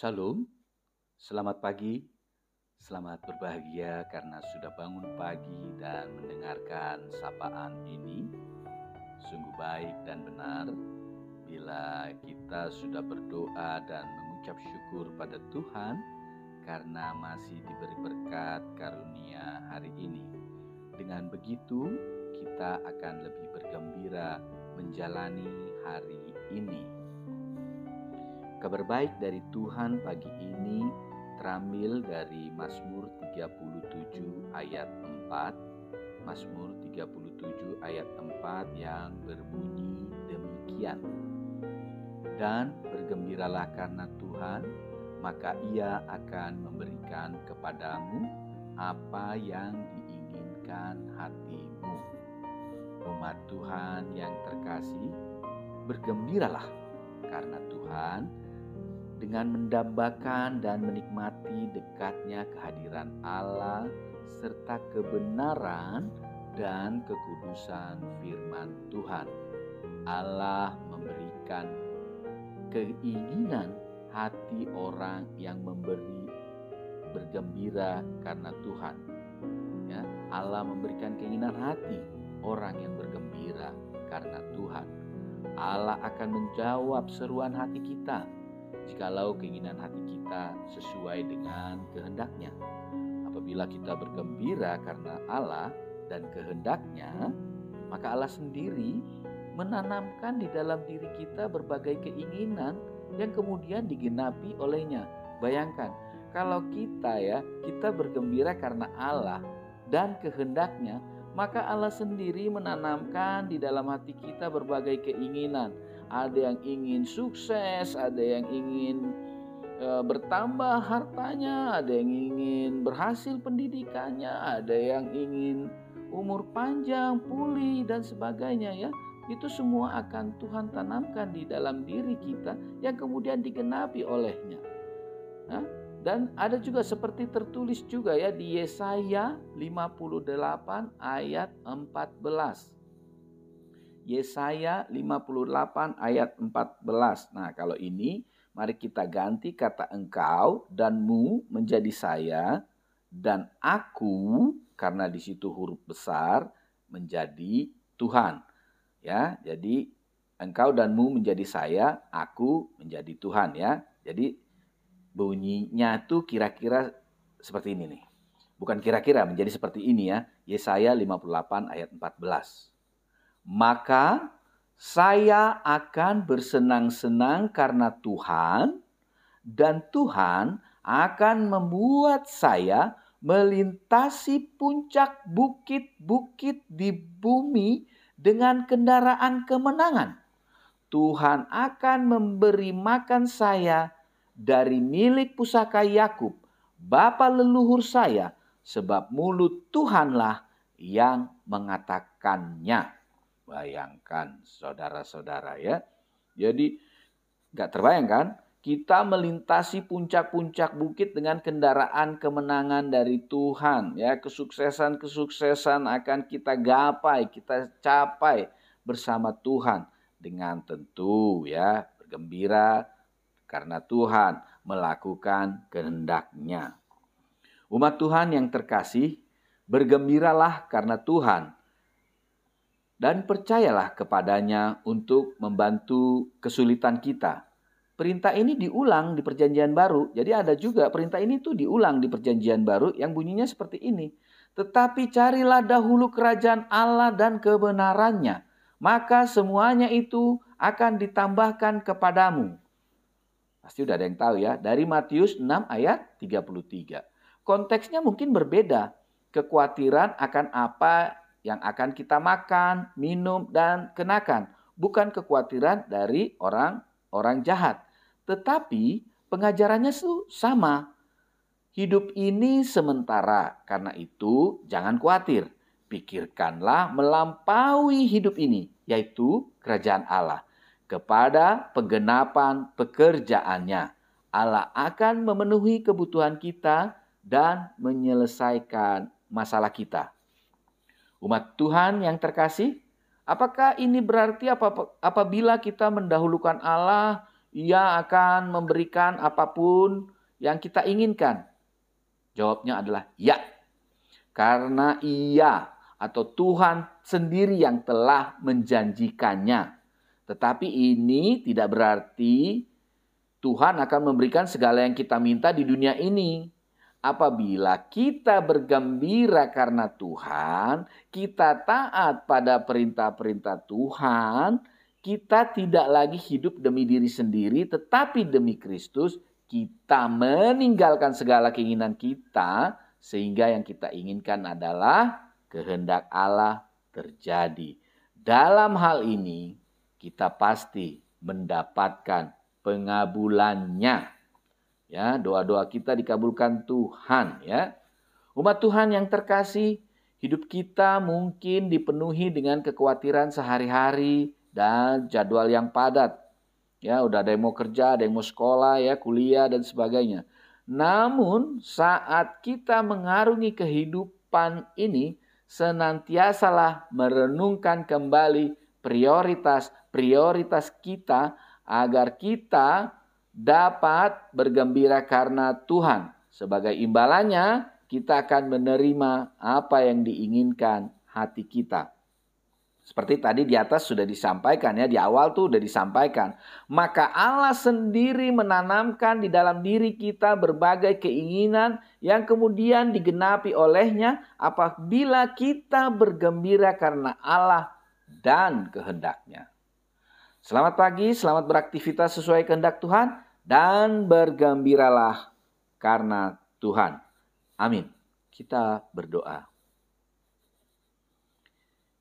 Shalom, selamat pagi, selamat berbahagia karena sudah bangun pagi dan mendengarkan sapaan ini. Sungguh baik dan benar bila kita sudah berdoa dan mengucap syukur pada Tuhan karena masih diberi berkat karunia hari ini. Dengan begitu, kita akan lebih bergembira menjalani hari ini. Kabar baik dari Tuhan pagi ini terambil dari Mazmur 37 ayat 4. Mazmur 37 ayat 4 yang berbunyi demikian. Dan bergembiralah karena Tuhan, maka ia akan memberikan kepadamu apa yang diinginkan hatimu. Umat Tuhan yang terkasih, bergembiralah karena Tuhan dengan mendambakan dan menikmati dekatnya kehadiran Allah serta kebenaran dan kekudusan firman Tuhan. Allah memberikan keinginan hati orang yang memberi bergembira karena Tuhan. Ya, Allah memberikan keinginan hati orang yang bergembira karena Tuhan. Allah akan menjawab seruan hati kita jikalau keinginan hati kita sesuai dengan kehendaknya. Apabila kita bergembira karena Allah dan kehendaknya, maka Allah sendiri menanamkan di dalam diri kita berbagai keinginan yang kemudian digenapi olehnya. Bayangkan, kalau kita ya, kita bergembira karena Allah dan kehendaknya, maka Allah sendiri menanamkan di dalam hati kita berbagai keinginan ada yang ingin sukses, ada yang ingin e, bertambah hartanya, ada yang ingin berhasil pendidikannya, ada yang ingin umur panjang, pulih dan sebagainya ya. Itu semua akan Tuhan tanamkan di dalam diri kita yang kemudian digenapi olehnya. Nah, dan ada juga seperti tertulis juga ya di Yesaya 58 ayat 14. Yesaya 58 ayat 14. Nah, kalau ini mari kita ganti kata engkau dan mu menjadi saya dan aku karena di situ huruf besar menjadi Tuhan. Ya, jadi engkau dan mu menjadi saya, aku menjadi Tuhan ya. Jadi bunyinya tuh kira-kira seperti ini nih. Bukan kira-kira menjadi seperti ini ya. Yesaya 58 ayat 14 maka saya akan bersenang-senang karena Tuhan, dan Tuhan akan membuat saya melintasi puncak bukit-bukit di bumi dengan kendaraan kemenangan. Tuhan akan memberi makan saya dari milik pusaka Yakub, bapa leluhur saya, sebab mulut Tuhanlah yang mengatakannya. Bayangkan saudara-saudara ya. Jadi nggak terbayangkan kita melintasi puncak-puncak bukit dengan kendaraan kemenangan dari Tuhan ya. Kesuksesan-kesuksesan akan kita gapai kita capai bersama Tuhan. Dengan tentu ya bergembira karena Tuhan melakukan kehendaknya. Umat Tuhan yang terkasih bergembiralah karena Tuhan dan percayalah kepadanya untuk membantu kesulitan kita. Perintah ini diulang di Perjanjian Baru. Jadi ada juga perintah ini tuh diulang di Perjanjian Baru yang bunyinya seperti ini. Tetapi carilah dahulu kerajaan Allah dan kebenarannya, maka semuanya itu akan ditambahkan kepadamu. Pasti udah ada yang tahu ya, dari Matius 6 ayat 33. Konteksnya mungkin berbeda. Kekhawatiran akan apa yang akan kita makan, minum, dan kenakan. Bukan kekhawatiran dari orang-orang jahat. Tetapi pengajarannya itu sama. Hidup ini sementara, karena itu jangan khawatir. Pikirkanlah melampaui hidup ini, yaitu kerajaan Allah. Kepada penggenapan pekerjaannya, Allah akan memenuhi kebutuhan kita dan menyelesaikan masalah kita. Umat Tuhan yang terkasih, apakah ini berarti apabila kita mendahulukan Allah, ia akan memberikan apa pun yang kita inginkan? Jawabnya adalah ya. Karena ia atau Tuhan sendiri yang telah menjanjikannya. Tetapi ini tidak berarti Tuhan akan memberikan segala yang kita minta di dunia ini. Apabila kita bergembira karena Tuhan, kita taat pada perintah-perintah Tuhan, kita tidak lagi hidup demi diri sendiri, tetapi demi Kristus. Kita meninggalkan segala keinginan kita, sehingga yang kita inginkan adalah kehendak Allah terjadi. Dalam hal ini, kita pasti mendapatkan pengabulannya. Ya, doa-doa kita dikabulkan Tuhan ya. Umat Tuhan yang terkasih, hidup kita mungkin dipenuhi dengan kekhawatiran sehari-hari dan jadwal yang padat. Ya, udah ada yang mau kerja, ada yang mau sekolah, ya, kuliah dan sebagainya. Namun, saat kita mengarungi kehidupan ini, senantiasalah merenungkan kembali prioritas-prioritas kita agar kita dapat bergembira karena Tuhan. Sebagai imbalannya, kita akan menerima apa yang diinginkan hati kita. Seperti tadi di atas sudah disampaikan ya, di awal tuh udah disampaikan. Maka Allah sendiri menanamkan di dalam diri kita berbagai keinginan yang kemudian digenapi olehnya apabila kita bergembira karena Allah dan kehendaknya. Selamat pagi, selamat beraktivitas sesuai kehendak Tuhan dan bergembiralah karena Tuhan. Amin. Kita berdoa.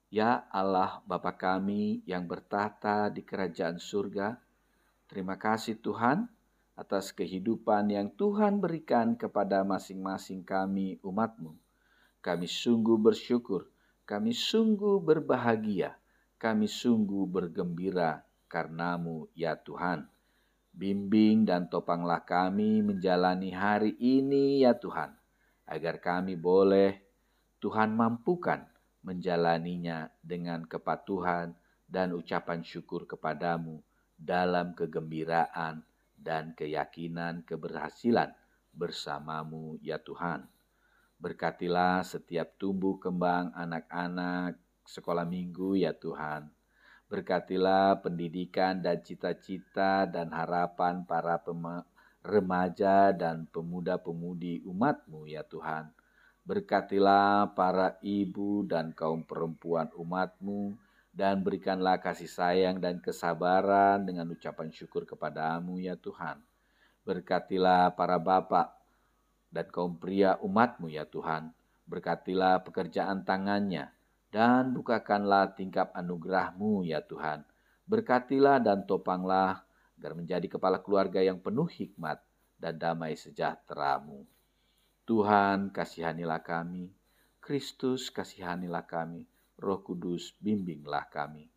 Ya Allah Bapa kami yang bertata di kerajaan surga, terima kasih Tuhan atas kehidupan yang Tuhan berikan kepada masing-masing kami umatmu. Kami sungguh bersyukur, kami sungguh berbahagia, kami sungguh bergembira karenamu ya Tuhan. Bimbing dan topanglah kami menjalani hari ini ya Tuhan, agar kami boleh Tuhan mampukan menjalaninya dengan kepatuhan dan ucapan syukur kepadamu dalam kegembiraan dan keyakinan keberhasilan bersamamu ya Tuhan. Berkatilah setiap tumbuh kembang anak-anak sekolah minggu ya Tuhan. Berkatilah pendidikan dan cita-cita dan harapan para remaja dan pemuda-pemudi umatmu ya Tuhan. Berkatilah para ibu dan kaum perempuan umatmu, dan berikanlah kasih sayang dan kesabaran dengan ucapan syukur kepadamu ya Tuhan. Berkatilah para bapak dan kaum pria umatmu ya Tuhan. Berkatilah pekerjaan tangannya, dan bukakanlah tingkap anugerahmu ya Tuhan. Berkatilah dan topanglah agar menjadi kepala keluarga yang penuh hikmat dan damai sejahteramu. Tuhan kasihanilah kami, Kristus kasihanilah kami, Roh Kudus bimbinglah kami.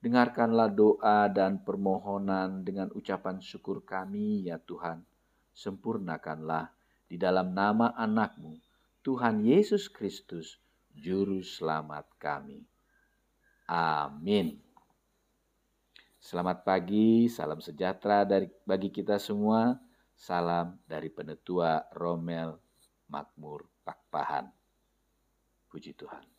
Dengarkanlah doa dan permohonan dengan ucapan syukur kami ya Tuhan. Sempurnakanlah di dalam nama anakmu, Tuhan Yesus Kristus, Juru Selamat kami. Amin. Selamat pagi, salam sejahtera dari bagi kita semua. Salam dari penetua Romel Makmur Pakpahan. Puji Tuhan.